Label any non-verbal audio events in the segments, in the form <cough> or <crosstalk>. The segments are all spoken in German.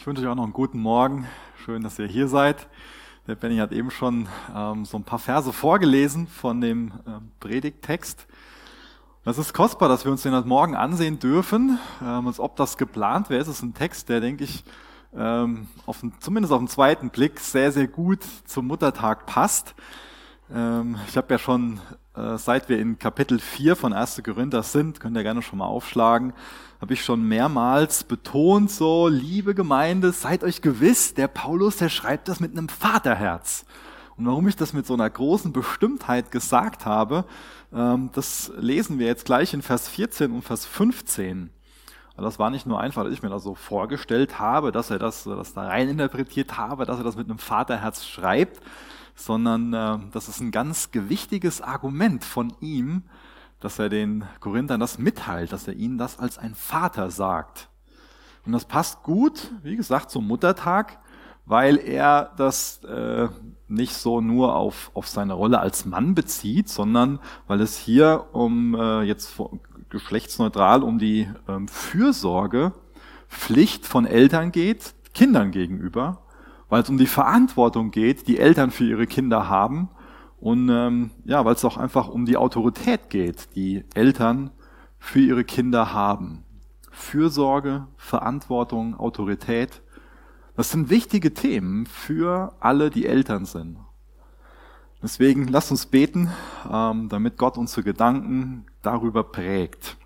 Ich wünsche euch auch noch einen guten Morgen. Schön, dass ihr hier seid. Der Benny hat eben schon ähm, so ein paar Verse vorgelesen von dem ähm, Predigttext. Das ist kostbar, dass wir uns den heute Morgen ansehen dürfen, ähm, als ob das geplant wäre. Es ist ein Text, der, denke ich, ähm, auf den, zumindest auf den zweiten Blick sehr, sehr gut zum Muttertag passt. Ähm, ich habe ja schon, äh, seit wir in Kapitel 4 von 1. Korinther sind, könnt ihr gerne schon mal aufschlagen, habe ich schon mehrmals betont, so, liebe Gemeinde, seid euch gewiss, der Paulus, der schreibt das mit einem Vaterherz. Und warum ich das mit so einer großen Bestimmtheit gesagt habe, ähm, das lesen wir jetzt gleich in Vers 14 und Vers 15. Das war nicht nur einfach, dass ich mir das so vorgestellt habe, dass er das, das da rein interpretiert habe, dass er das mit einem Vaterherz schreibt, sondern äh, das ist ein ganz gewichtiges Argument von ihm, dass er den Korinthern das mitteilt, dass er ihnen das als ein Vater sagt. Und das passt gut, wie gesagt, zum Muttertag, weil er das äh, nicht so nur auf, auf seine Rolle als Mann bezieht, sondern weil es hier um äh, jetzt geschlechtsneutral um die ähm, Fürsorge, Pflicht von Eltern geht, Kindern gegenüber, weil es um die Verantwortung geht, die Eltern für ihre Kinder haben und ähm, ja, weil es auch einfach um die Autorität geht, die Eltern für ihre Kinder haben. Fürsorge, Verantwortung, Autorität, das sind wichtige Themen für alle, die Eltern sind. Deswegen lasst uns beten, ähm, damit Gott unsere Gedanken darüber prägt.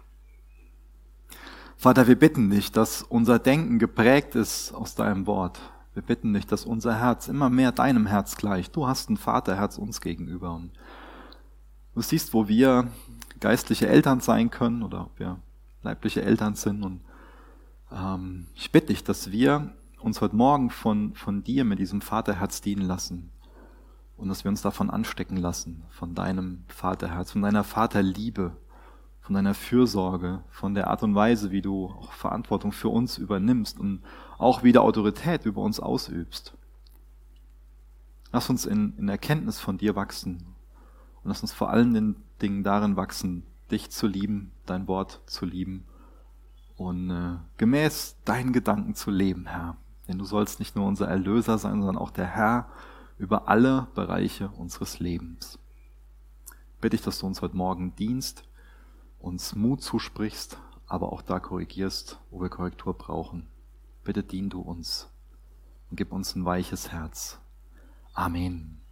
Vater, wir bitten dich, dass unser Denken geprägt ist aus deinem Wort. Wir bitten dich, dass unser Herz immer mehr deinem Herz gleicht. Du hast ein Vaterherz uns gegenüber. Und du siehst, wo wir geistliche Eltern sein können oder ob wir leibliche Eltern sind. Und ähm, ich bitte dich, dass wir uns heute Morgen von, von dir mit diesem Vaterherz dienen lassen. Und dass wir uns davon anstecken lassen, von deinem Vaterherz, von deiner Vaterliebe, von deiner Fürsorge, von der Art und Weise, wie du auch Verantwortung für uns übernimmst und auch wieder Autorität über uns ausübst. Lass uns in, in Erkenntnis von dir wachsen und lass uns vor allen Dingen darin wachsen, dich zu lieben, dein Wort zu lieben und äh, gemäß deinen Gedanken zu leben, Herr. Denn du sollst nicht nur unser Erlöser sein, sondern auch der Herr über alle Bereiche unseres Lebens. Bitte ich, dass du uns heute Morgen dienst uns Mut zusprichst, aber auch da korrigierst, wo wir Korrektur brauchen. Bitte dien du uns und gib uns ein weiches Herz. Amen.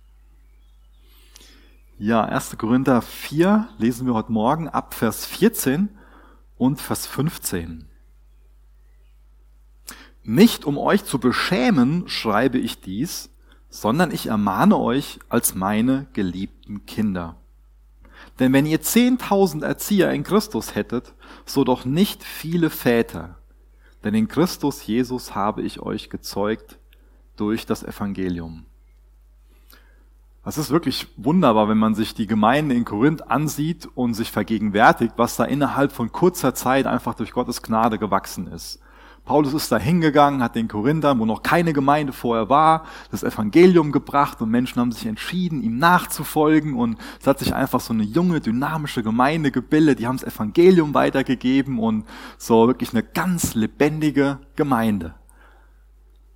Ja, 1. Korinther 4 lesen wir heute Morgen ab Vers 14 und Vers 15. Nicht um euch zu beschämen, schreibe ich dies, sondern ich ermahne euch als meine geliebten Kinder. Denn wenn ihr zehntausend Erzieher in Christus hättet, so doch nicht viele Väter. Denn in Christus Jesus habe ich euch gezeugt durch das Evangelium. Das ist wirklich wunderbar, wenn man sich die Gemeinde in Korinth ansieht und sich vergegenwärtigt, was da innerhalb von kurzer Zeit einfach durch Gottes Gnade gewachsen ist. Paulus ist da hingegangen, hat den Korinthern, wo noch keine Gemeinde vorher war, das Evangelium gebracht und Menschen haben sich entschieden, ihm nachzufolgen und es hat sich einfach so eine junge, dynamische Gemeinde gebildet, die haben das Evangelium weitergegeben und so wirklich eine ganz lebendige Gemeinde.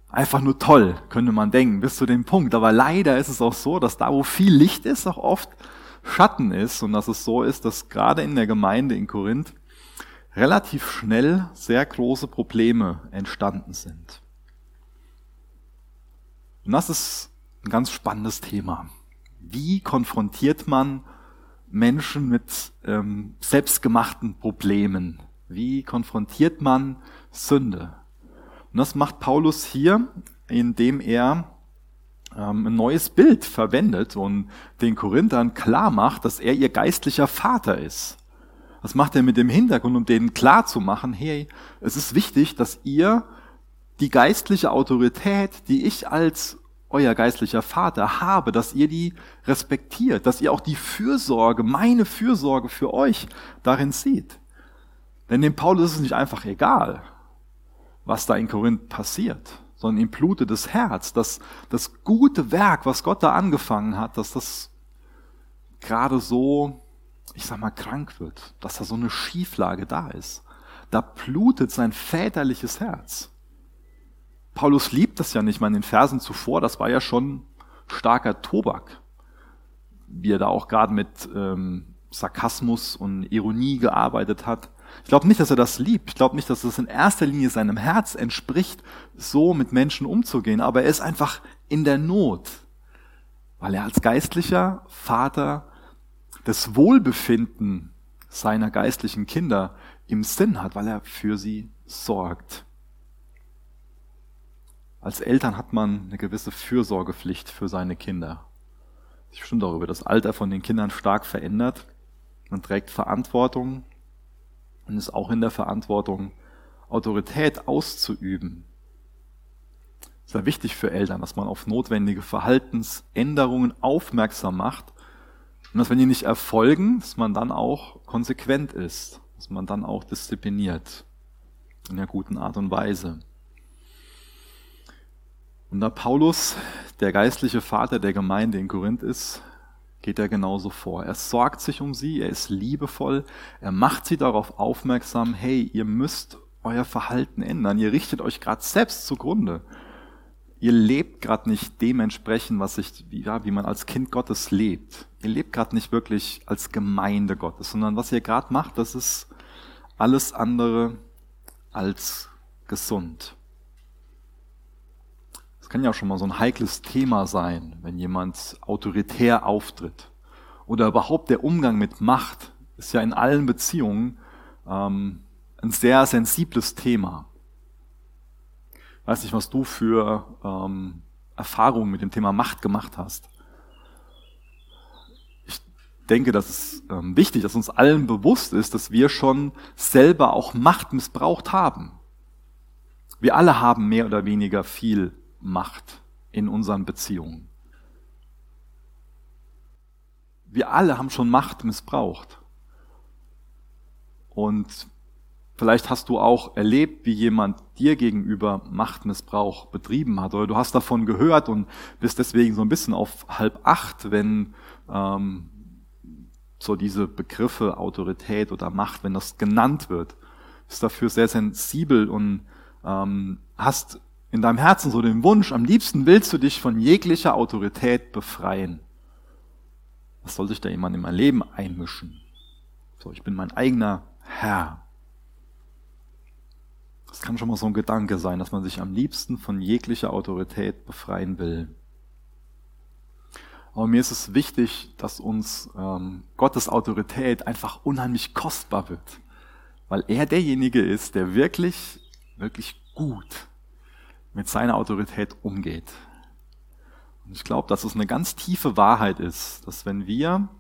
Einfach nur toll, könnte man denken, bis zu dem Punkt. Aber leider ist es auch so, dass da, wo viel Licht ist, auch oft Schatten ist und dass es so ist, dass gerade in der Gemeinde in Korinth relativ schnell sehr große Probleme entstanden sind. Und das ist ein ganz spannendes Thema. Wie konfrontiert man Menschen mit ähm, selbstgemachten Problemen? Wie konfrontiert man Sünde? Und das macht Paulus hier, indem er ähm, ein neues Bild verwendet und den Korinthern klar macht, dass er ihr geistlicher Vater ist. Das macht er mit dem Hintergrund, um denen klar zu machen, hey, es ist wichtig, dass ihr die geistliche Autorität, die ich als euer geistlicher Vater habe, dass ihr die respektiert, dass ihr auch die Fürsorge, meine Fürsorge für euch darin seht. Denn dem Paulus ist es nicht einfach egal, was da in Korinth passiert, sondern ihm blutet das Herz, dass das gute Werk, was Gott da angefangen hat, dass das gerade so ich sag mal, krank wird, dass da so eine Schieflage da ist. Da blutet sein väterliches Herz. Paulus liebt das ja nicht mal in den Versen zuvor, das war ja schon starker Tobak, wie er da auch gerade mit ähm, Sarkasmus und Ironie gearbeitet hat. Ich glaube nicht, dass er das liebt. Ich glaube nicht, dass es in erster Linie seinem Herz entspricht, so mit Menschen umzugehen. Aber er ist einfach in der Not, weil er als geistlicher Vater das Wohlbefinden seiner geistlichen Kinder im Sinn hat, weil er für sie sorgt. Als Eltern hat man eine gewisse Fürsorgepflicht für seine Kinder. Sich bestimmt auch über das Alter von den Kindern stark verändert. Man trägt Verantwortung und ist auch in der Verantwortung, Autorität auszuüben. Es ist ja wichtig für Eltern, dass man auf notwendige Verhaltensänderungen aufmerksam macht und dass wenn die nicht erfolgen, dass man dann auch konsequent ist, dass man dann auch diszipliniert in einer guten Art und Weise. Und da Paulus der geistliche Vater der Gemeinde in Korinth ist, geht er genauso vor. Er sorgt sich um sie, er ist liebevoll, er macht sie darauf aufmerksam, hey, ihr müsst euer Verhalten ändern, ihr richtet euch gerade selbst zugrunde. Ihr lebt gerade nicht dementsprechend, was ich, ja, wie man als Kind Gottes lebt. Ihr lebt gerade nicht wirklich als Gemeinde Gottes, sondern was ihr gerade macht, das ist alles andere als gesund. Es kann ja auch schon mal so ein heikles Thema sein, wenn jemand autoritär auftritt. Oder überhaupt der Umgang mit Macht ist ja in allen Beziehungen ähm, ein sehr sensibles Thema. Weiß nicht, was du für ähm, Erfahrungen mit dem Thema Macht gemacht hast. Ich denke, dass es ähm, wichtig, dass uns allen bewusst ist, dass wir schon selber auch Macht missbraucht haben. Wir alle haben mehr oder weniger viel macht in unseren Beziehungen. Wir alle haben schon Macht missbraucht. Und vielleicht hast du auch erlebt, wie jemand dir gegenüber Machtmissbrauch betrieben hat. Oder du hast davon gehört und bist deswegen so ein bisschen auf halb acht, wenn ähm, so diese Begriffe Autorität oder Macht, wenn das genannt wird, ist dafür sehr sensibel und ähm, hast in deinem Herzen so den Wunsch, am liebsten willst du dich von jeglicher Autorität befreien. Was soll sich da jemand in mein Leben einmischen? So, ich bin mein eigener Herr. Das kann schon mal so ein Gedanke sein, dass man sich am liebsten von jeglicher Autorität befreien will. Aber mir ist es wichtig, dass uns ähm, Gottes Autorität einfach unheimlich kostbar wird, weil er derjenige ist, der wirklich, wirklich gut mit seiner Autorität umgeht. Und ich glaube, dass es eine ganz tiefe Wahrheit ist, dass wenn wir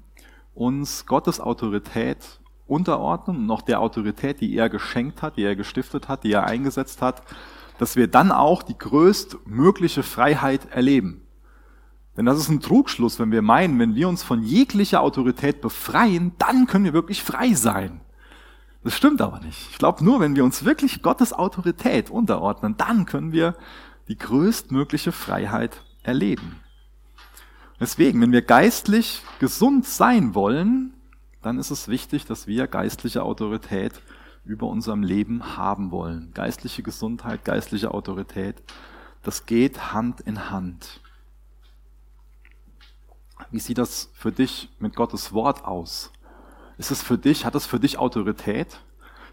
uns Gottes Autorität unterordnen und noch der Autorität, die er geschenkt hat, die er gestiftet hat, die er eingesetzt hat, dass wir dann auch die größtmögliche Freiheit erleben. Denn das ist ein Trugschluss, wenn wir meinen, wenn wir uns von jeglicher Autorität befreien, dann können wir wirklich frei sein. Das stimmt aber nicht. Ich glaube, nur wenn wir uns wirklich Gottes Autorität unterordnen, dann können wir die größtmögliche Freiheit erleben. Deswegen, wenn wir geistlich gesund sein wollen, dann ist es wichtig, dass wir geistliche Autorität über unserem Leben haben wollen. Geistliche Gesundheit, geistliche Autorität, das geht Hand in Hand. Wie sieht das für dich mit Gottes Wort aus? Ist es für dich, hat es für dich Autorität?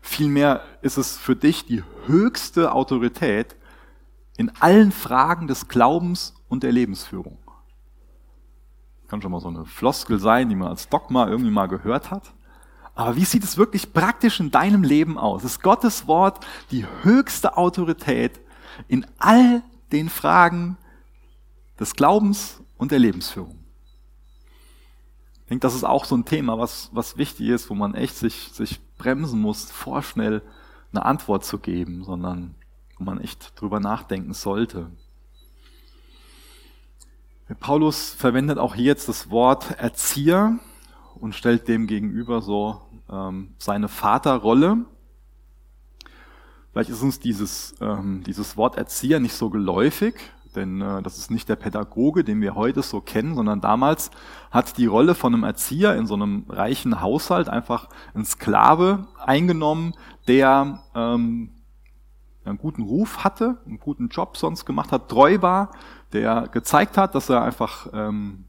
Vielmehr ist es für dich die höchste Autorität in allen Fragen des Glaubens und der Lebensführung. Kann schon mal so eine Floskel sein, die man als Dogma irgendwie mal gehört hat. Aber wie sieht es wirklich praktisch in deinem Leben aus? Ist Gottes Wort die höchste Autorität in all den Fragen des Glaubens und der Lebensführung? Ich denke, das ist auch so ein Thema, was, was wichtig ist, wo man echt sich, sich bremsen muss, vorschnell eine Antwort zu geben, sondern wo man echt drüber nachdenken sollte. Paulus verwendet auch hier jetzt das Wort Erzieher und stellt dem gegenüber so ähm, seine Vaterrolle. Vielleicht ist uns dieses, ähm, dieses Wort Erzieher nicht so geläufig. Denn äh, das ist nicht der Pädagoge, den wir heute so kennen, sondern damals hat die Rolle von einem Erzieher in so einem reichen Haushalt einfach ein Sklave eingenommen, der ähm, einen guten Ruf hatte, einen guten Job sonst gemacht hat, treu war, der gezeigt hat, dass er einfach, ähm,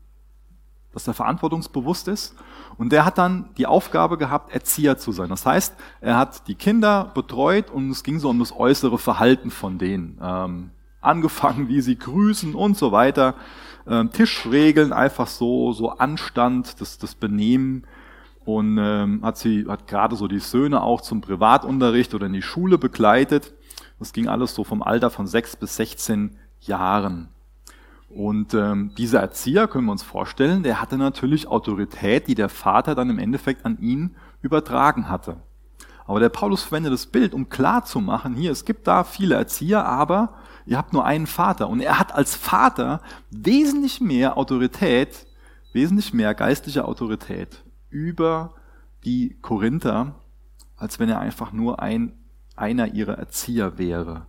dass er verantwortungsbewusst ist. Und der hat dann die Aufgabe gehabt, Erzieher zu sein. Das heißt, er hat die Kinder betreut und es ging so um das äußere Verhalten von denen. Ähm, angefangen, wie sie grüßen und so weiter. Ähm, Tischregeln, einfach so, so Anstand, das, das Benehmen. Und ähm, hat sie, hat gerade so die Söhne auch zum Privatunterricht oder in die Schule begleitet. Das ging alles so vom Alter von sechs bis 16 Jahren. Und ähm, dieser Erzieher, können wir uns vorstellen, der hatte natürlich Autorität, die der Vater dann im Endeffekt an ihn übertragen hatte. Aber der Paulus verwendet das Bild, um klar zu machen, hier, es gibt da viele Erzieher, aber ihr habt nur einen Vater. Und er hat als Vater wesentlich mehr Autorität, wesentlich mehr geistliche Autorität über die Korinther, als wenn er einfach nur ein, einer ihrer Erzieher wäre.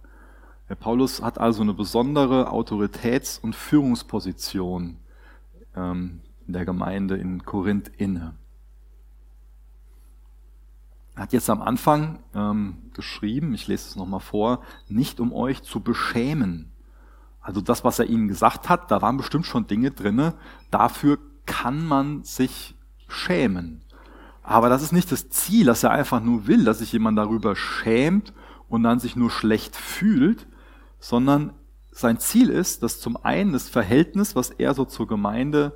Paulus hat also eine besondere Autoritäts- und Führungsposition ähm, in der Gemeinde in Korinth inne. Er hat jetzt am Anfang ähm, geschrieben, ich lese es nochmal vor, nicht um euch zu beschämen. Also das, was er ihnen gesagt hat, da waren bestimmt schon Dinge drinne. Dafür kann man sich schämen. Aber das ist nicht das Ziel, dass er einfach nur will, dass sich jemand darüber schämt und dann sich nur schlecht fühlt, sondern sein Ziel ist, dass zum einen das Verhältnis, was er so zur Gemeinde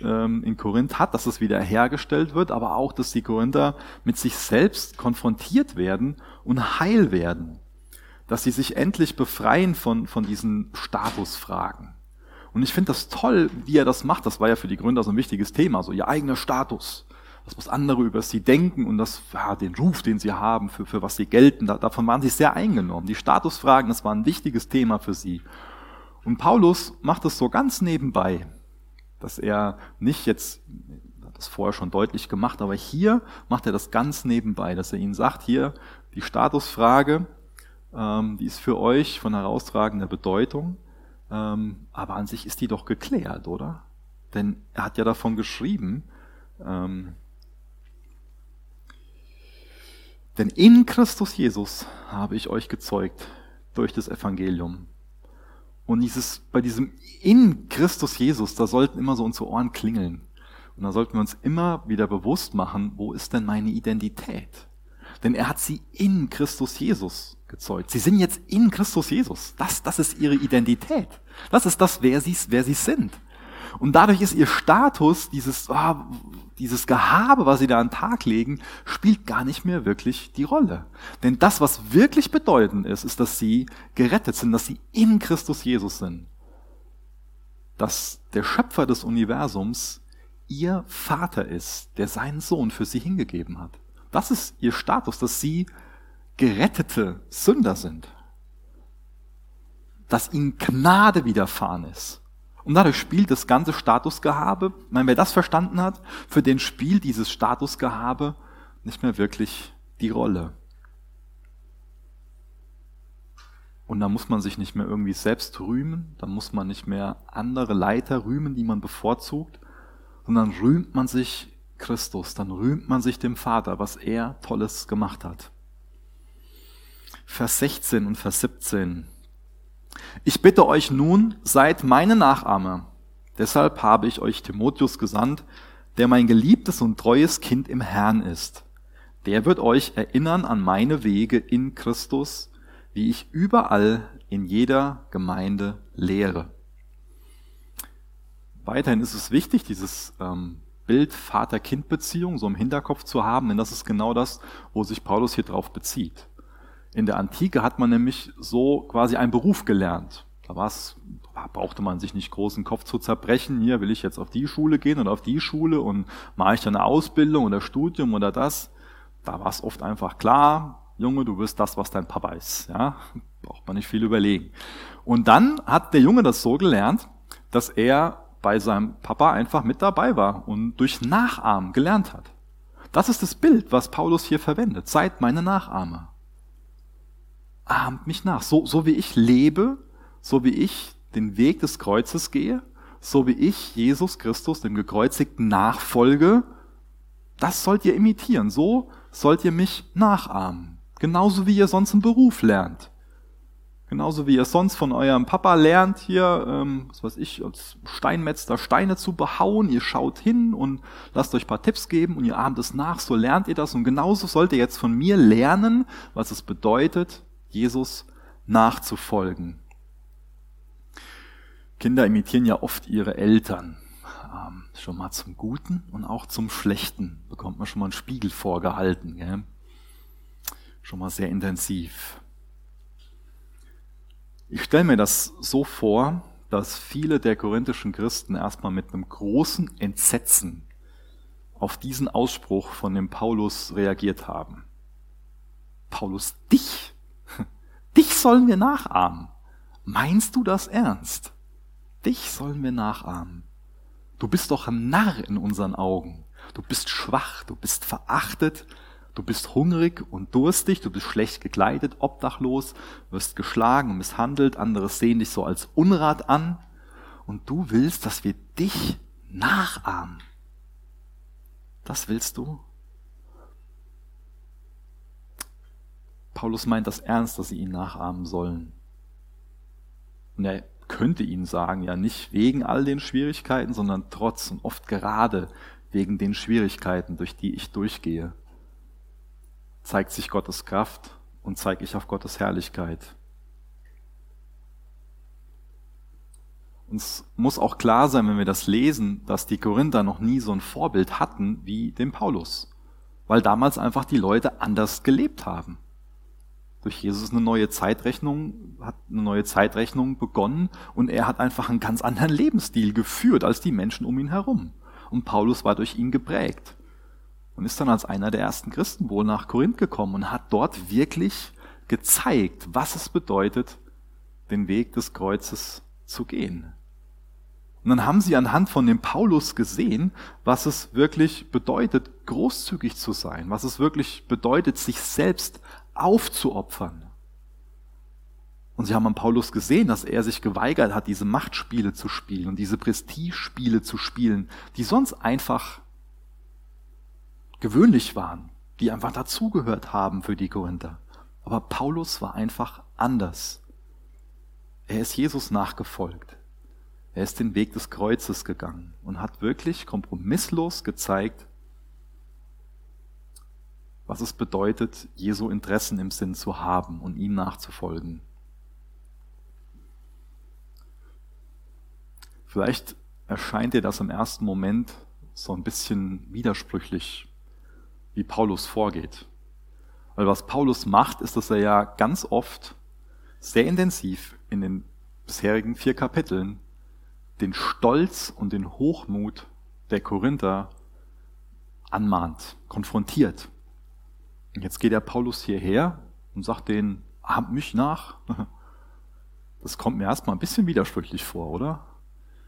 ähm, in Korinth hat, dass es wieder hergestellt wird, aber auch, dass die Korinther mit sich selbst konfrontiert werden und heil werden. Dass sie sich endlich befreien von, von diesen Statusfragen. Und ich finde das toll, wie er das macht. Das war ja für die Gründer so ein wichtiges Thema, so ihr eigener Status das, was andere über sie denken und das, ja, den Ruf, den sie haben, für, für was sie gelten, da, davon waren sie sehr eingenommen. Die Statusfragen, das war ein wichtiges Thema für sie. Und Paulus macht es so ganz nebenbei, dass er nicht jetzt, hat das vorher schon deutlich gemacht, aber hier macht er das ganz nebenbei, dass er ihnen sagt, hier, die Statusfrage, ähm, die ist für euch von herausragender Bedeutung, ähm, aber an sich ist die doch geklärt, oder? Denn er hat ja davon geschrieben, ähm, denn in Christus Jesus habe ich euch gezeugt durch das Evangelium. Und dieses, bei diesem in Christus Jesus, da sollten immer so unsere Ohren klingeln. Und da sollten wir uns immer wieder bewusst machen, wo ist denn meine Identität? Denn er hat sie in Christus Jesus gezeugt. Sie sind jetzt in Christus Jesus. Das, das ist ihre Identität. Das ist das, wer sie, wer sie sind. Und dadurch ist ihr Status, dieses, oh, dieses Gehabe, was sie da an den Tag legen, spielt gar nicht mehr wirklich die Rolle. Denn das, was wirklich bedeutend ist, ist, dass sie gerettet sind, dass sie in Christus Jesus sind. Dass der Schöpfer des Universums ihr Vater ist, der seinen Sohn für sie hingegeben hat. Das ist ihr Status, dass sie gerettete Sünder sind. Dass ihnen Gnade widerfahren ist. Und dadurch spielt das ganze Statusgehabe, wenn wer das verstanden hat, für den spielt dieses Statusgehabe nicht mehr wirklich die Rolle. Und da muss man sich nicht mehr irgendwie selbst rühmen, da muss man nicht mehr andere Leiter rühmen, die man bevorzugt, sondern rühmt man sich Christus, dann rühmt man sich dem Vater, was er Tolles gemacht hat. Vers 16 und Vers 17. Ich bitte euch nun, seid meine Nachahmer. Deshalb habe ich euch Timotheus gesandt, der mein geliebtes und treues Kind im Herrn ist. Der wird euch erinnern an meine Wege in Christus, wie ich überall in jeder Gemeinde lehre. Weiterhin ist es wichtig, dieses ähm, Bild Vater-Kind-Beziehung so im Hinterkopf zu haben, denn das ist genau das, wo sich Paulus hier drauf bezieht. In der Antike hat man nämlich so quasi einen Beruf gelernt. Da war's, brauchte man sich nicht großen Kopf zu zerbrechen. Hier will ich jetzt auf die Schule gehen oder auf die Schule und mache ich dann eine Ausbildung oder Studium oder das. Da war es oft einfach klar, Junge, du wirst das, was dein Papa ist. Ja, braucht man nicht viel überlegen. Und dann hat der Junge das so gelernt, dass er bei seinem Papa einfach mit dabei war und durch Nachahmen gelernt hat. Das ist das Bild, was Paulus hier verwendet. Seid meine Nachahmer ahmt mich nach. So, so wie ich lebe, so wie ich den Weg des Kreuzes gehe, so wie ich Jesus Christus, dem gekreuzigten, nachfolge, das sollt ihr imitieren. So sollt ihr mich nachahmen. Genauso wie ihr sonst einen Beruf lernt. Genauso wie ihr sonst von eurem Papa lernt, hier, ähm, was weiß ich, als Steinmetzer Steine zu behauen. Ihr schaut hin und lasst euch paar Tipps geben und ihr ahmt es nach, so lernt ihr das. Und genauso sollt ihr jetzt von mir lernen, was es bedeutet, Jesus nachzufolgen. Kinder imitieren ja oft ihre Eltern. Ähm, schon mal zum Guten und auch zum Schlechten bekommt man schon mal einen Spiegel vorgehalten. Gell? Schon mal sehr intensiv. Ich stelle mir das so vor, dass viele der korinthischen Christen erstmal mit einem großen Entsetzen auf diesen Ausspruch von dem Paulus reagiert haben. Paulus, dich, dich sollen wir nachahmen. Meinst du das ernst? Dich sollen wir nachahmen. Du bist doch ein Narr in unseren Augen. Du bist schwach, du bist verachtet, Du bist hungrig und durstig, du bist schlecht gekleidet, obdachlos, wirst geschlagen und misshandelt, andere sehen dich so als Unrat an und du willst, dass wir dich nachahmen. Das willst du? Paulus meint das ernst, dass sie ihn nachahmen sollen. Und er könnte ihnen sagen, ja nicht wegen all den Schwierigkeiten, sondern trotz und oft gerade wegen den Schwierigkeiten, durch die ich durchgehe zeigt sich Gottes Kraft und zeige ich auf Gottes Herrlichkeit. Uns muss auch klar sein, wenn wir das lesen, dass die Korinther noch nie so ein Vorbild hatten wie den Paulus, weil damals einfach die Leute anders gelebt haben. Durch Jesus eine neue Zeitrechnung, hat eine neue Zeitrechnung begonnen und er hat einfach einen ganz anderen Lebensstil geführt als die Menschen um ihn herum. Und Paulus war durch ihn geprägt und ist dann als einer der ersten Christen wohl nach Korinth gekommen und hat dort wirklich gezeigt, was es bedeutet, den Weg des Kreuzes zu gehen. Und dann haben sie anhand von dem Paulus gesehen, was es wirklich bedeutet, großzügig zu sein, was es wirklich bedeutet, sich selbst aufzuopfern. Und sie haben an Paulus gesehen, dass er sich geweigert hat, diese Machtspiele zu spielen und diese Prestigespiele zu spielen, die sonst einfach gewöhnlich waren, die einfach dazugehört haben für die Korinther. Aber Paulus war einfach anders. Er ist Jesus nachgefolgt. Er ist den Weg des Kreuzes gegangen und hat wirklich kompromisslos gezeigt, was es bedeutet, Jesu Interessen im Sinn zu haben und ihm nachzufolgen. Vielleicht erscheint dir das im ersten Moment so ein bisschen widersprüchlich wie Paulus vorgeht. Weil was Paulus macht, ist, dass er ja ganz oft sehr intensiv in den bisherigen vier Kapiteln den Stolz und den Hochmut der Korinther anmahnt, konfrontiert. Jetzt geht der Paulus hierher und sagt denen, ahmt mich nach. <laughs> Das kommt mir erstmal ein bisschen widersprüchlich vor, oder?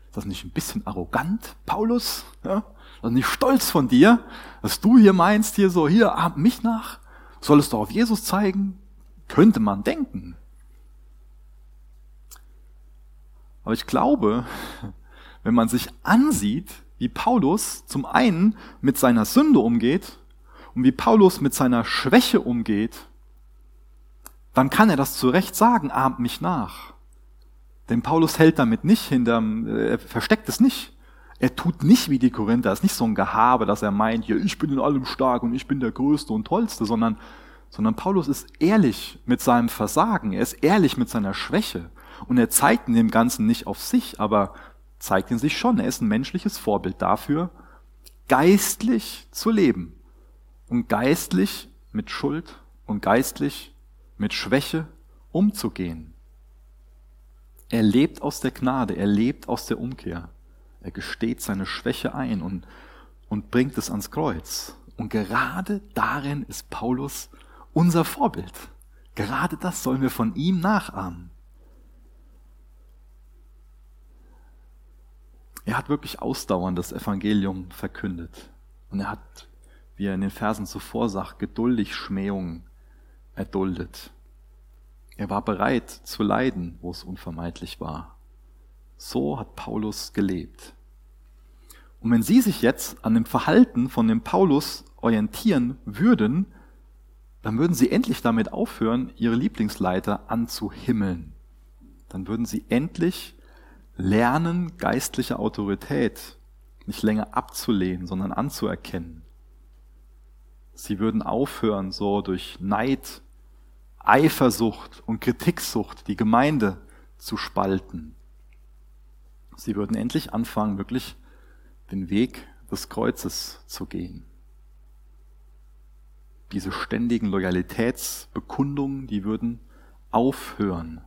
Ist das nicht ein bisschen arrogant, Paulus? Ja? Das ist nicht stolz von dir, dass du hier meinst, hier so, hier, ahmt mich nach? Sollst du auf Jesus zeigen? Könnte man denken. Aber ich glaube, <laughs> wenn man sich ansieht, wie Paulus zum einen mit seiner Sünde umgeht und wie Paulus mit seiner Schwäche umgeht, dann kann er das zu Recht sagen, ahmt mich nach. Denn Paulus hält damit nicht hinterm, äh, er versteckt es nicht. Er tut nicht wie die Korinther, es ist nicht so ein Gehabe, dass er meint, ja, ich bin in allem stark und ich bin der Größte und Tollste, sondern, sondern Paulus ist ehrlich mit seinem Versagen, er ist ehrlich mit seiner Schwäche. Und er zeigt in dem Ganzen nicht auf sich, aber zeigt in sich schon, er ist ein menschliches Vorbild dafür, geistlich zu leben und geistlich mit Schuld und geistlich mit Schwäche umzugehen. Er lebt aus der Gnade, er lebt aus der Umkehr. Er gesteht seine Schwäche ein und, und bringt es ans Kreuz. Und gerade darin ist Paulus unser Vorbild. Gerade das sollen wir von ihm nachahmen. Er hat wirklich ausdauernd das Evangelium verkündet. Und er hat, wie er in den Versen zuvor sagt, geduldig Schmähungen erduldet. Er war bereit zu leiden, wo es unvermeidlich war. So hat Paulus gelebt. Und wenn Sie sich jetzt an dem Verhalten von dem Paulus orientieren würden, dann würden Sie endlich damit aufhören, Ihre Lieblingsleiter anzuhimmeln. dann würden sie endlich lernen, geistliche Autorität nicht länger abzulehnen, sondern anzuerkennen. Sie würden aufhören, so durch Neid, Eifersucht und Kritiksucht die Gemeinde zu spalten. Sie würden endlich anfangen, wirklich den Weg des Kreuzes zu gehen. Diese ständigen Loyalitätsbekundungen, die würden aufhören,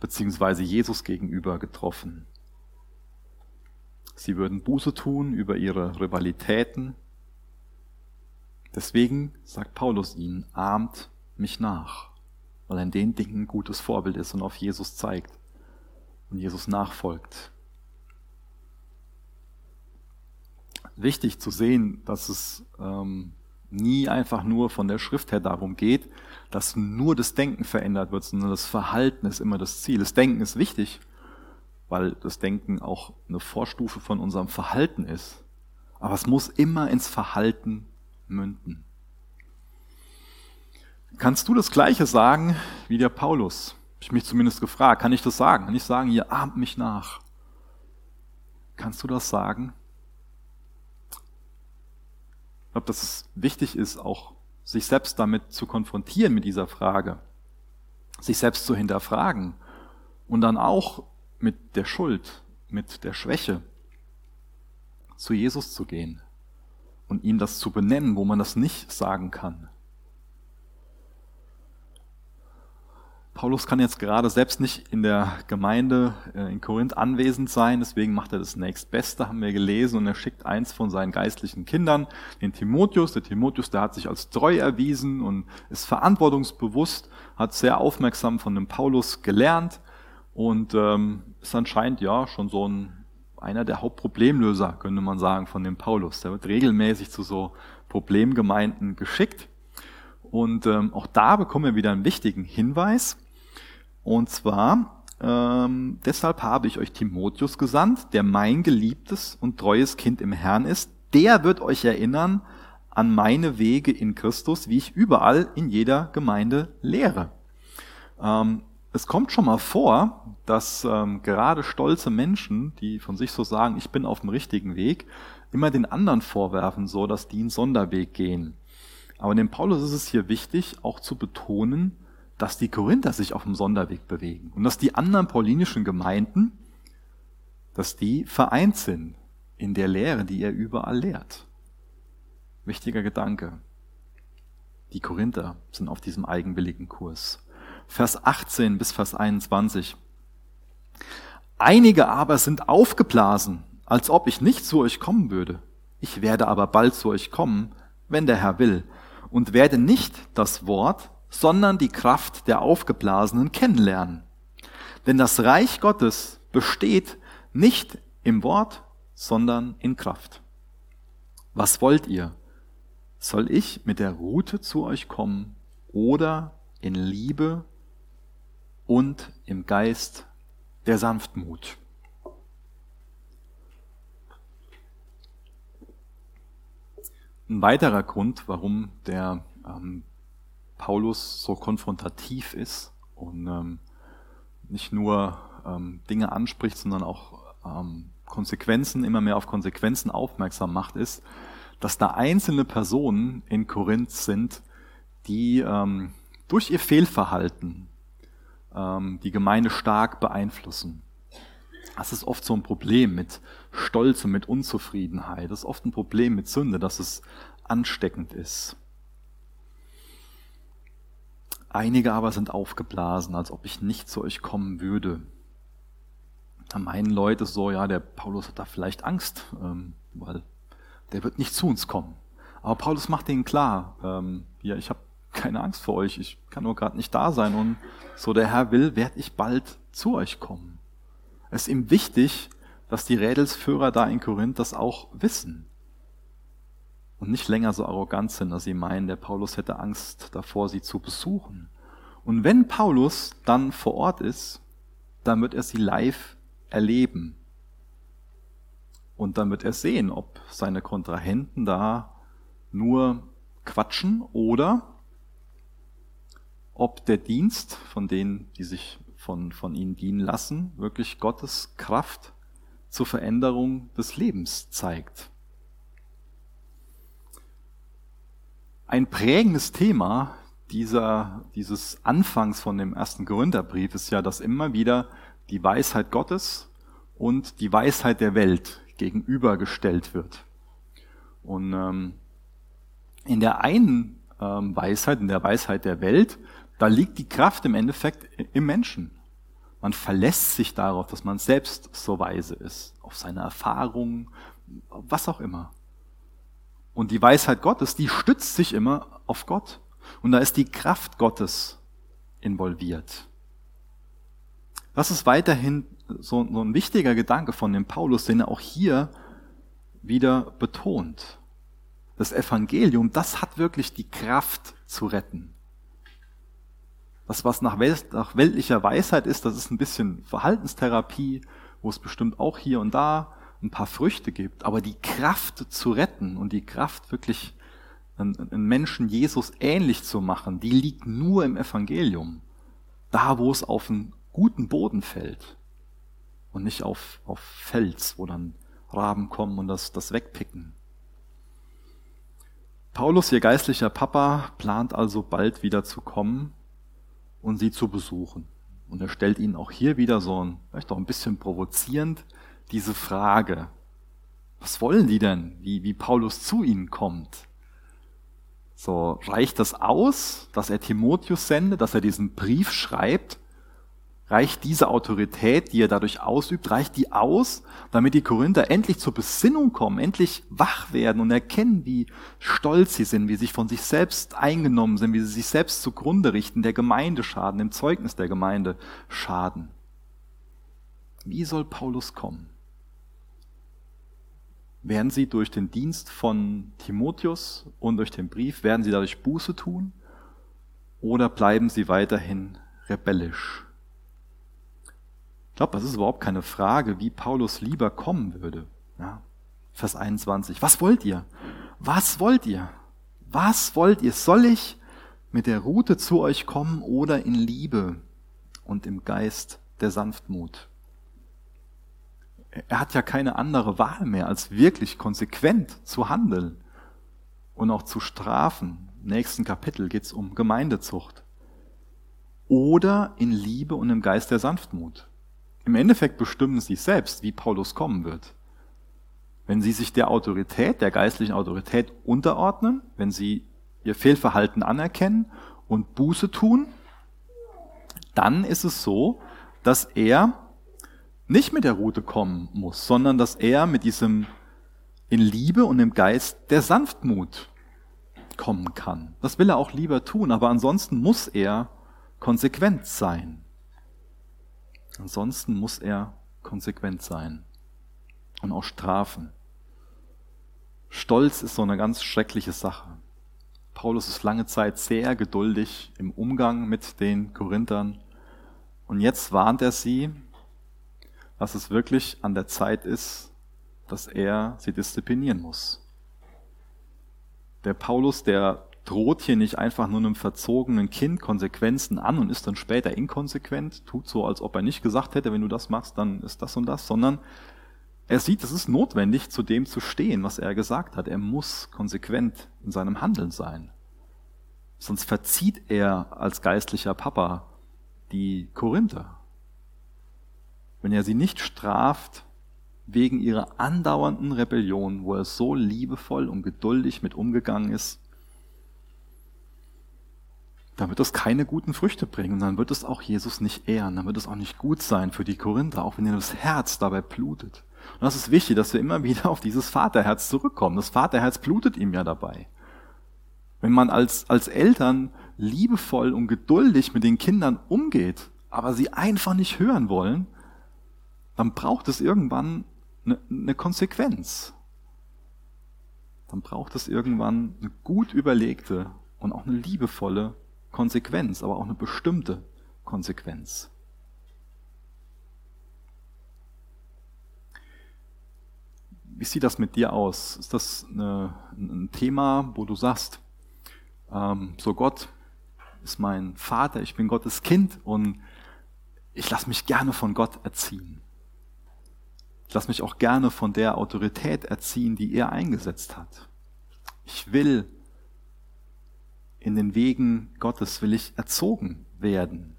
beziehungsweise Jesus gegenüber getroffen. Sie würden Buße tun über ihre Rivalitäten. Deswegen sagt Paulus ihnen, ahmt mich nach, weil er in den Dingen ein gutes Vorbild ist und auf Jesus zeigt und Jesus nachfolgt. Wichtig zu sehen, dass es ähm, nie einfach nur von der Schrift her darum geht, dass nur das Denken verändert wird, sondern das Verhalten ist immer das Ziel. Das Denken ist wichtig, weil das Denken auch eine Vorstufe von unserem Verhalten ist. Aber es muss immer ins Verhalten münden. Kannst du das Gleiche sagen wie der Paulus? Hab ich mich zumindest gefragt. Kann ich das sagen? Kann ich sagen, ihr ahmt mich nach? Kannst du das sagen? Ich glaube, dass es wichtig ist, auch sich selbst damit zu konfrontieren mit dieser Frage, sich selbst zu hinterfragen und dann auch mit der Schuld, mit der Schwäche zu Jesus zu gehen und ihm das zu benennen, wo man das nicht sagen kann. Paulus kann jetzt gerade selbst nicht in der Gemeinde äh, in Korinth anwesend sein, deswegen macht er das nächstbeste, haben wir gelesen, und er schickt eins von seinen geistlichen Kindern, den Timotheus. Der Timotheus, der hat sich als treu erwiesen und ist verantwortungsbewusst, hat sehr aufmerksam von dem Paulus gelernt und ähm, ist anscheinend ja schon so ein einer der Hauptproblemlöser, könnte man sagen, von dem Paulus. Der wird regelmäßig zu so Problemgemeinden geschickt. Und ähm, auch da bekommen wir wieder einen wichtigen Hinweis. Und zwar, ähm, deshalb habe ich euch Timotheus gesandt, der mein geliebtes und treues Kind im Herrn ist. Der wird euch erinnern an meine Wege in Christus, wie ich überall in jeder Gemeinde lehre. Ähm, es kommt schon mal vor, dass ähm, gerade stolze Menschen, die von sich so sagen, ich bin auf dem richtigen Weg, immer den anderen vorwerfen, so dass die einen Sonderweg gehen. Aber dem Paulus ist es hier wichtig, auch zu betonen, dass die Korinther sich auf dem Sonderweg bewegen und dass die anderen paulinischen Gemeinden, dass die vereint sind in der Lehre, die er überall lehrt. Wichtiger Gedanke. Die Korinther sind auf diesem eigenwilligen Kurs. Vers 18 bis Vers 21. Einige aber sind aufgeblasen, als ob ich nicht zu euch kommen würde. Ich werde aber bald zu euch kommen, wenn der Herr will, und werde nicht das Wort, sondern die Kraft der Aufgeblasenen kennenlernen. Denn das Reich Gottes besteht nicht im Wort, sondern in Kraft. Was wollt ihr? Soll ich mit der Rute zu euch kommen oder in Liebe und im Geist der Sanftmut. Ein weiterer Grund, warum der ähm, Paulus so konfrontativ ist und ähm, nicht nur ähm, Dinge anspricht, sondern auch ähm, Konsequenzen, immer mehr auf Konsequenzen aufmerksam macht, ist, dass da einzelne Personen in Korinth sind, die ähm, durch ihr Fehlverhalten ähm, die Gemeinde stark beeinflussen. Das ist oft so ein Problem mit Stolz und mit Unzufriedenheit. Das ist oft ein Problem mit Sünde, dass es ansteckend ist. Einige aber sind aufgeblasen, als ob ich nicht zu euch kommen würde. Da meinen Leute so, ja, der Paulus hat da vielleicht Angst, ähm, weil der wird nicht zu uns kommen. Aber Paulus macht ihnen klar, ähm, ja, ich habe keine Angst vor euch, ich kann nur gerade nicht da sein und so der Herr will, werde ich bald zu euch kommen. Es ist ihm wichtig, dass die Rädelsführer da in Korinth das auch wissen und nicht länger so arrogant sind, dass sie meinen, der Paulus hätte Angst davor, sie zu besuchen. Und wenn Paulus dann vor Ort ist, dann wird er sie live erleben. Und dann wird er sehen, ob seine Kontrahenten da nur quatschen oder ob der Dienst von denen, die sich von, von ihnen dienen lassen, wirklich Gottes Kraft zur Veränderung des Lebens zeigt. Ein prägendes Thema dieser, dieses Anfangs von dem ersten Gründerbrief ist ja, dass immer wieder die Weisheit Gottes und die Weisheit der Welt gegenübergestellt wird. Und ähm, in der einen ähm, Weisheit, in der Weisheit der Welt, da liegt die Kraft im Endeffekt im Menschen. Man verlässt sich darauf, dass man selbst so weise ist, auf seine Erfahrungen, was auch immer. Und die Weisheit Gottes, die stützt sich immer auf Gott. Und da ist die Kraft Gottes involviert. Das ist weiterhin so, so ein wichtiger Gedanke von dem Paulus, den er auch hier wieder betont. Das Evangelium, das hat wirklich die Kraft zu retten. Das, was nach, Welt, nach weltlicher Weisheit ist, das ist ein bisschen Verhaltenstherapie, wo es bestimmt auch hier und da ein paar Früchte gibt. Aber die Kraft zu retten und die Kraft wirklich einen Menschen Jesus ähnlich zu machen, die liegt nur im Evangelium. Da, wo es auf einen guten Boden fällt und nicht auf, auf Fels, wo dann Raben kommen und das, das wegpicken. Paulus, ihr geistlicher Papa, plant also bald wieder zu kommen und sie zu besuchen. Und er stellt ihnen auch hier wieder so ein, vielleicht auch ein bisschen provozierend, diese Frage. Was wollen die denn, wie, wie Paulus zu ihnen kommt? So, reicht das aus, dass er Timotheus sendet, dass er diesen Brief schreibt? Reicht diese Autorität, die er dadurch ausübt, reicht die aus, damit die Korinther endlich zur Besinnung kommen, endlich wach werden und erkennen, wie stolz sie sind, wie sie sich von sich selbst eingenommen sind, wie sie sich selbst zugrunde richten, der Gemeinde schaden, im Zeugnis der Gemeinde schaden? Wie soll Paulus kommen? werden sie durch den Dienst von Timotheus und durch den Brief, werden sie dadurch Buße tun oder bleiben sie weiterhin rebellisch? Ich glaube, das ist überhaupt keine Frage, wie Paulus lieber kommen würde. Ja, Vers 21. Was wollt ihr? Was wollt ihr? Was wollt ihr? Soll ich mit der Route zu euch kommen oder in Liebe und im Geist der Sanftmut? er hat ja keine andere Wahl mehr, als wirklich konsequent zu handeln und auch zu strafen. Im nächsten Kapitel geht es um Gemeindezucht. Oder in Liebe und im Geist der Sanftmut. Im Endeffekt bestimmen sie selbst, wie Paulus kommen wird. Wenn sie sich der Autorität, der geistlichen Autorität unterordnen, wenn sie ihr Fehlverhalten anerkennen und Buße tun, dann ist es so, dass er nicht mit der Route kommen muss, sondern dass er mit diesem in Liebe und im Geist der Sanftmut kommen kann. Das will er auch lieber tun, aber ansonsten muss er konsequent sein. Ansonsten muss er konsequent sein und auch strafen. Stolz ist so eine ganz schreckliche Sache. Paulus ist lange Zeit sehr geduldig im Umgang mit den Korinthern und jetzt warnt er sie, dass es wirklich an der Zeit ist, dass er sie disziplinieren muss. Der Paulus, der droht hier nicht einfach nur einem verzogenen Kind Konsequenzen an und ist dann später inkonsequent, tut so, als ob er nicht gesagt hätte, wenn du das machst, dann ist das und das, sondern er sieht, es ist notwendig, zu dem zu stehen, was er gesagt hat. Er muss konsequent in seinem Handeln sein. Sonst verzieht er als geistlicher Papa die Korinther wenn er sie nicht straft wegen ihrer andauernden Rebellion, wo er so liebevoll und geduldig mit umgegangen ist, dann wird das keine guten Früchte bringen und dann wird es auch Jesus nicht ehren, dann wird es auch nicht gut sein für die Korinther, auch wenn ihr das Herz dabei blutet. Und das ist wichtig, dass wir immer <laughs> wieder auf dieses Vaterherz zurückkommen. Das Vaterherz blutet ihm ja dabei. Wenn man als, als Eltern liebevoll und geduldig mit den Kindern umgeht, aber sie einfach nicht hören wollen, dann braucht es irgendwann eine, eine Konsequenz. Dann braucht es irgendwann eine gut überlegte und auch eine liebevolle Konsequenz, aber auch eine bestimmte Konsequenz. Wie sieht das mit dir aus? Ist das eine, ein Thema, wo du sagst, ähm, so Gott ist mein Vater, ich bin Gottes Kind und ich lasse mich gerne von Gott erziehen. Ich lasse mich auch gerne von der Autorität erziehen, die er eingesetzt hat. Ich will in den Wegen Gottes, will ich erzogen werden.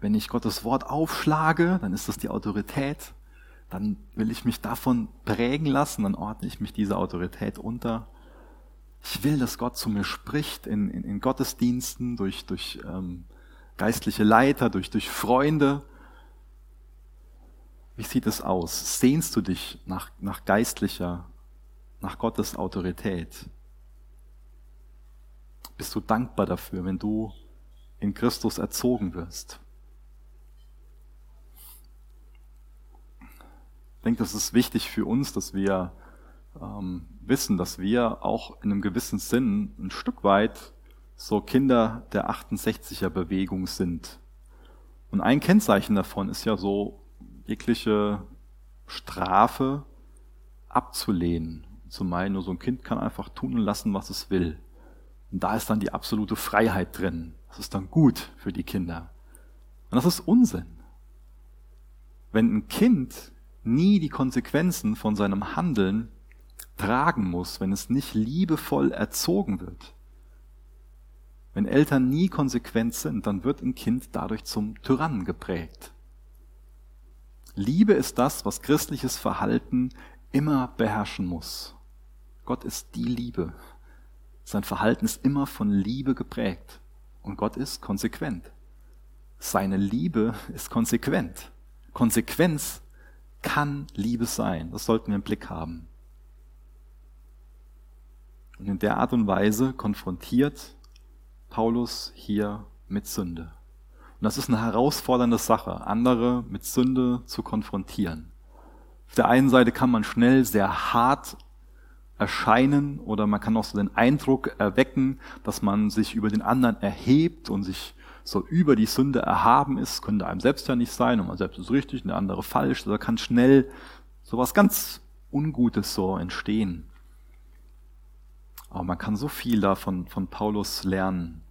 Wenn ich Gottes Wort aufschlage, dann ist das die Autorität. Dann will ich mich davon prägen lassen, dann ordne ich mich dieser Autorität unter. Ich will, dass Gott zu mir spricht in, in, in Gottesdiensten, durch, durch ähm, geistliche Leiter, durch, durch Freunde. Wie sieht es aus? Sehnst du dich nach, nach geistlicher, nach Gottes Autorität? Bist du dankbar dafür, wenn du in Christus erzogen wirst? Ich denke, das ist wichtig für uns, dass wir ähm, wissen, dass wir auch in einem gewissen Sinn ein Stück weit so Kinder der 68er Bewegung sind. Und ein Kennzeichen davon ist ja so, jegliche Strafe abzulehnen. Zu meinen, nur so ein Kind kann einfach tun und lassen, was es will. Und da ist dann die absolute Freiheit drin. Das ist dann gut für die Kinder. Und das ist Unsinn. Wenn ein Kind nie die Konsequenzen von seinem Handeln tragen muss, wenn es nicht liebevoll erzogen wird, wenn Eltern nie konsequent sind, dann wird ein Kind dadurch zum Tyrannen geprägt. Liebe ist das, was christliches Verhalten immer beherrschen muss. Gott ist die Liebe. Sein Verhalten ist immer von Liebe geprägt. Und Gott ist konsequent. Seine Liebe ist konsequent. Konsequenz kann Liebe sein. Das sollten wir im Blick haben. Und in der Art und Weise konfrontiert Paulus hier mit Sünde. Und das ist eine herausfordernde Sache, andere mit Sünde zu konfrontieren. Auf der einen Seite kann man schnell sehr hart erscheinen oder man kann auch so den Eindruck erwecken, dass man sich über den anderen erhebt und sich so über die Sünde erhaben ist, könnte einem selbst ja nicht sein und man selbst ist richtig und der andere falsch. Da kann schnell so was ganz Ungutes so entstehen. Aber man kann so viel davon von Paulus lernen.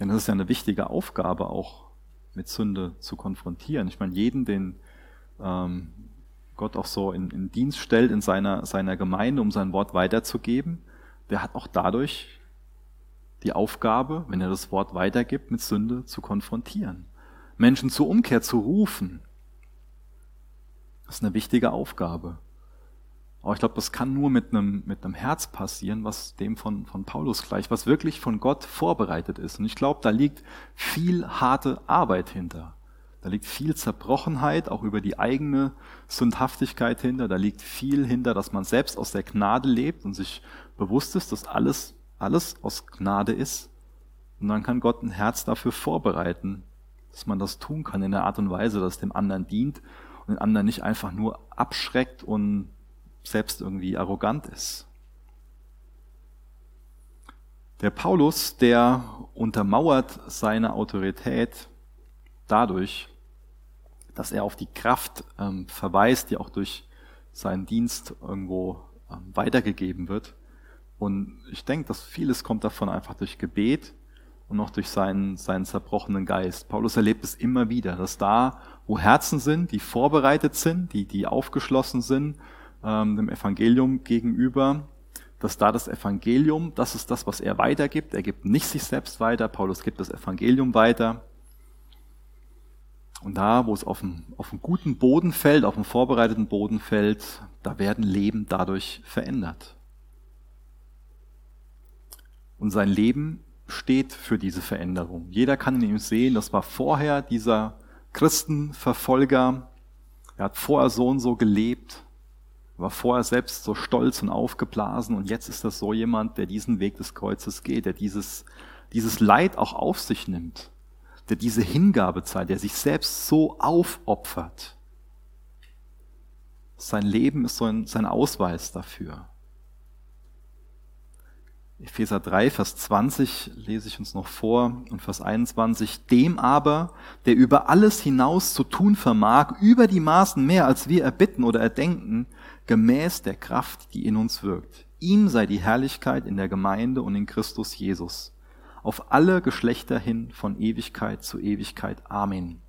Denn es ist ja eine wichtige Aufgabe, auch mit Sünde zu konfrontieren. Ich meine, jeden, den ähm, Gott auch so in, in Dienst stellt in seiner, seiner Gemeinde, um sein Wort weiterzugeben, der hat auch dadurch die Aufgabe, wenn er das Wort weitergibt, mit Sünde zu konfrontieren. Menschen zur Umkehr zu rufen. Das ist eine wichtige Aufgabe. Aber ich glaube, das kann nur mit einem, mit einem Herz passieren, was dem von, von Paulus gleich, was wirklich von Gott vorbereitet ist. Und ich glaube, da liegt viel harte Arbeit hinter. Da liegt viel Zerbrochenheit, auch über die eigene Sündhaftigkeit hinter. Da liegt viel hinter, dass man selbst aus der Gnade lebt und sich bewusst ist, dass alles, alles aus Gnade ist. Und dann kann Gott ein Herz dafür vorbereiten, dass man das tun kann in der Art und Weise, dass es dem anderen dient und den anderen nicht einfach nur abschreckt und selbst irgendwie arrogant ist. Der Paulus, der untermauert seine Autorität dadurch, dass er auf die Kraft ähm, verweist, die auch durch seinen Dienst irgendwo ähm, weitergegeben wird. Und ich denke, dass vieles kommt davon einfach durch Gebet und auch durch seinen, seinen zerbrochenen Geist. Paulus erlebt es immer wieder, dass da, wo Herzen sind, die vorbereitet sind, die, die aufgeschlossen sind, ähm, dem Evangelium gegenüber, dass da das Evangelium, das ist das, was er weitergibt. Er gibt nicht sich selbst weiter, Paulus gibt das Evangelium weiter. Und da, wo es auf einem, auf einem guten Boden fällt, auf einem vorbereiteten Boden fällt, da werden Leben dadurch verändert. Und sein Leben steht für diese Veränderung. Jeder kann in ihm sehen, das war vorher dieser Christenverfolger, er hat vorher so und so gelebt, war vorher selbst so stolz und aufgeblasen und jetzt ist das so jemand, der diesen Weg des Kreuzes geht, der dieses, dieses Leid auch auf sich nimmt, der diese Hingabe zeigt, der sich selbst so aufopfert. Sein Leben ist so ein, sein Ausweis dafür. Epheser 3, Vers 20 lese ich uns noch vor und Vers 21. Dem aber, der über alles hinaus zu tun vermag, über die Maßen mehr, als wir erbitten oder erdenken, gemäß der Kraft, die in uns wirkt. Ihm sei die Herrlichkeit in der Gemeinde und in Christus Jesus auf alle Geschlechter hin von Ewigkeit zu Ewigkeit. Amen.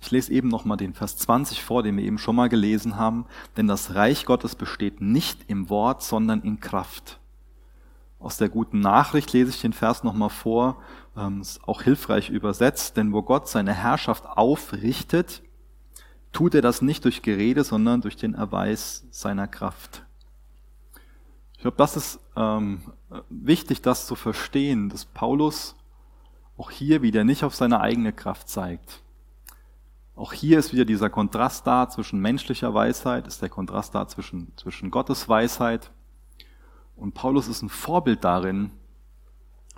Ich lese eben noch mal den Vers 20 vor, den wir eben schon mal gelesen haben. Denn das Reich Gottes besteht nicht im Wort, sondern in Kraft. Aus der guten Nachricht lese ich den Vers noch mal vor. Ähm, ist auch hilfreich übersetzt. Denn wo Gott seine Herrschaft aufrichtet, tut er das nicht durch Gerede, sondern durch den Erweis seiner Kraft. Ich glaube, das ist ähm, wichtig, das zu verstehen, dass Paulus auch hier wieder nicht auf seine eigene Kraft zeigt. Auch hier ist wieder dieser Kontrast da zwischen menschlicher Weisheit, ist der Kontrast da zwischen, zwischen Gottes Weisheit. Und Paulus ist ein Vorbild darin,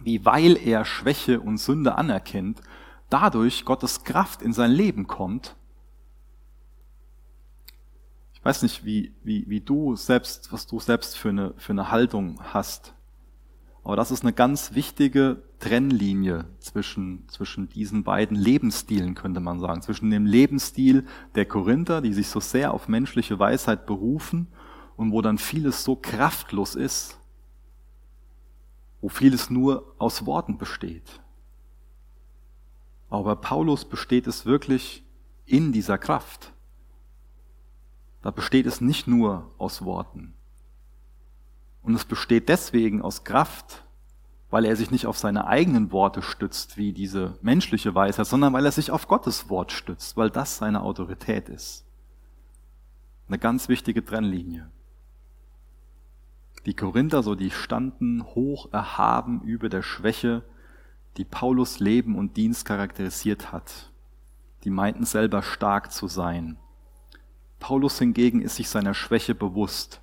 wie weil er Schwäche und Sünde anerkennt, dadurch Gottes Kraft in sein Leben kommt. Weiß nicht, wie, wie, wie du selbst, was du selbst für eine, für eine Haltung hast. Aber das ist eine ganz wichtige Trennlinie zwischen, zwischen diesen beiden Lebensstilen, könnte man sagen. Zwischen dem Lebensstil der Korinther, die sich so sehr auf menschliche Weisheit berufen und wo dann vieles so kraftlos ist, wo vieles nur aus Worten besteht. Aber Paulus besteht es wirklich in dieser Kraft. Da besteht es nicht nur aus Worten. Und es besteht deswegen aus Kraft, weil er sich nicht auf seine eigenen Worte stützt, wie diese menschliche Weisheit, sondern weil er sich auf Gottes Wort stützt, weil das seine Autorität ist. Eine ganz wichtige Trennlinie. Die Korinther, so die standen hoch erhaben über der Schwäche, die Paulus Leben und Dienst charakterisiert hat. Die meinten selber stark zu sein. Paulus hingegen ist sich seiner Schwäche bewusst.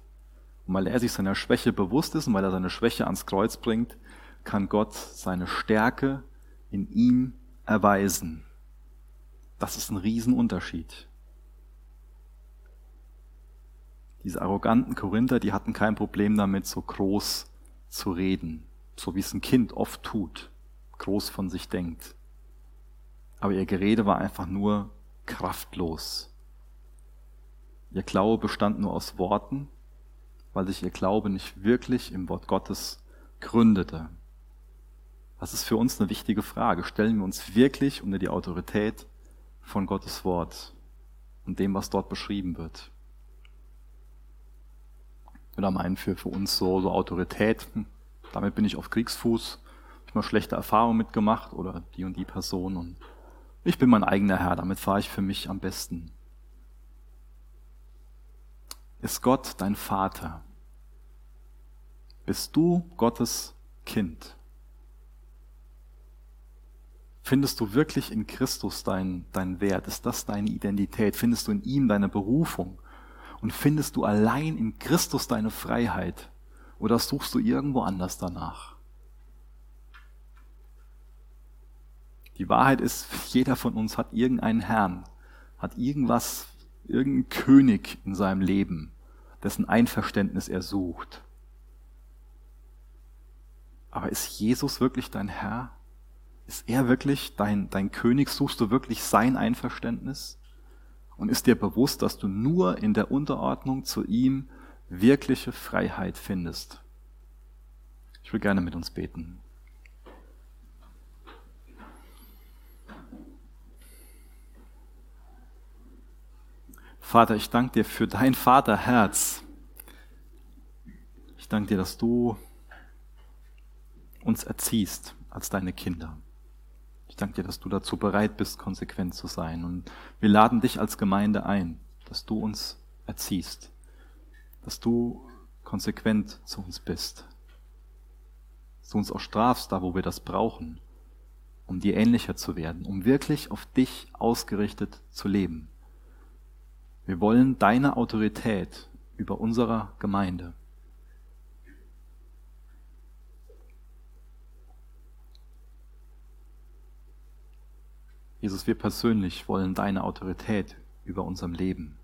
Und weil er sich seiner Schwäche bewusst ist und weil er seine Schwäche ans Kreuz bringt, kann Gott seine Stärke in ihm erweisen. Das ist ein Riesenunterschied. Diese arroganten Korinther, die hatten kein Problem damit, so groß zu reden, so wie es ein Kind oft tut, groß von sich denkt. Aber ihr Gerede war einfach nur kraftlos. Ihr Glaube bestand nur aus Worten weil sich ihr Glaube nicht wirklich im Wort Gottes gründete. Das ist für uns eine wichtige Frage. Stellen wir uns wirklich unter die Autorität von Gottes Wort und dem, was dort beschrieben wird? Oder meinen für, für uns so, so Autorität, damit bin ich auf Kriegsfuß, habe ich mal schlechte Erfahrungen mitgemacht oder die und die Person und ich bin mein eigener Herr, damit fahre ich für mich am besten ist Gott dein Vater? Bist du Gottes Kind? Findest du wirklich in Christus deinen dein Wert? Ist das deine Identität? Findest du in ihm deine Berufung? Und findest du allein in Christus deine Freiheit? Oder suchst du irgendwo anders danach? Die Wahrheit ist, jeder von uns hat irgendeinen Herrn, hat irgendwas, irgendein König in seinem Leben, dessen Einverständnis er sucht. Aber ist Jesus wirklich dein Herr? Ist er wirklich dein, dein König? Suchst du wirklich sein Einverständnis? Und ist dir bewusst, dass du nur in der Unterordnung zu ihm wirkliche Freiheit findest? Ich will gerne mit uns beten. Vater, ich danke dir für dein Vaterherz. Ich danke dir, dass du uns erziehst als deine Kinder. Ich danke dir, dass du dazu bereit bist, konsequent zu sein. Und wir laden dich als Gemeinde ein, dass du uns erziehst, dass du konsequent zu uns bist, dass du uns auch strafst, da wo wir das brauchen, um dir ähnlicher zu werden, um wirklich auf dich ausgerichtet zu leben. Wir wollen deine Autorität über unserer Gemeinde. Jesus, wir persönlich wollen deine Autorität über unserem Leben.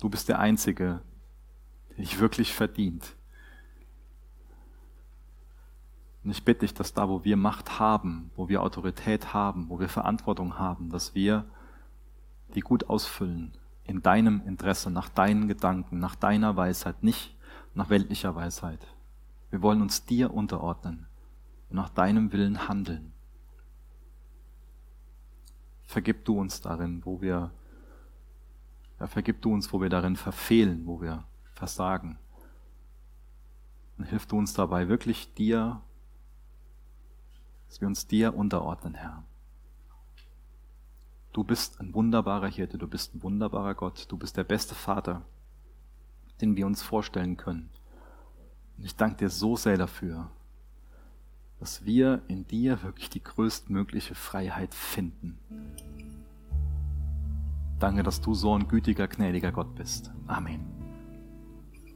Du bist der Einzige, der dich wirklich verdient. Und ich bitte dich, dass da, wo wir Macht haben, wo wir Autorität haben, wo wir Verantwortung haben, dass wir die gut ausfüllen, in deinem Interesse, nach deinen Gedanken, nach deiner Weisheit, nicht nach weltlicher Weisheit. Wir wollen uns dir unterordnen und nach deinem Willen handeln. Vergib du uns darin, wo wir, ja, vergib du uns, wo wir darin verfehlen, wo wir versagen. Und hilf du uns dabei, wirklich dir, dass wir uns dir unterordnen, Herr. Du bist ein wunderbarer Hirte, du bist ein wunderbarer Gott, du bist der beste Vater, den wir uns vorstellen können. Und ich danke dir so sehr dafür, dass wir in dir wirklich die größtmögliche Freiheit finden. Danke, dass du so ein gütiger, gnädiger Gott bist. Amen.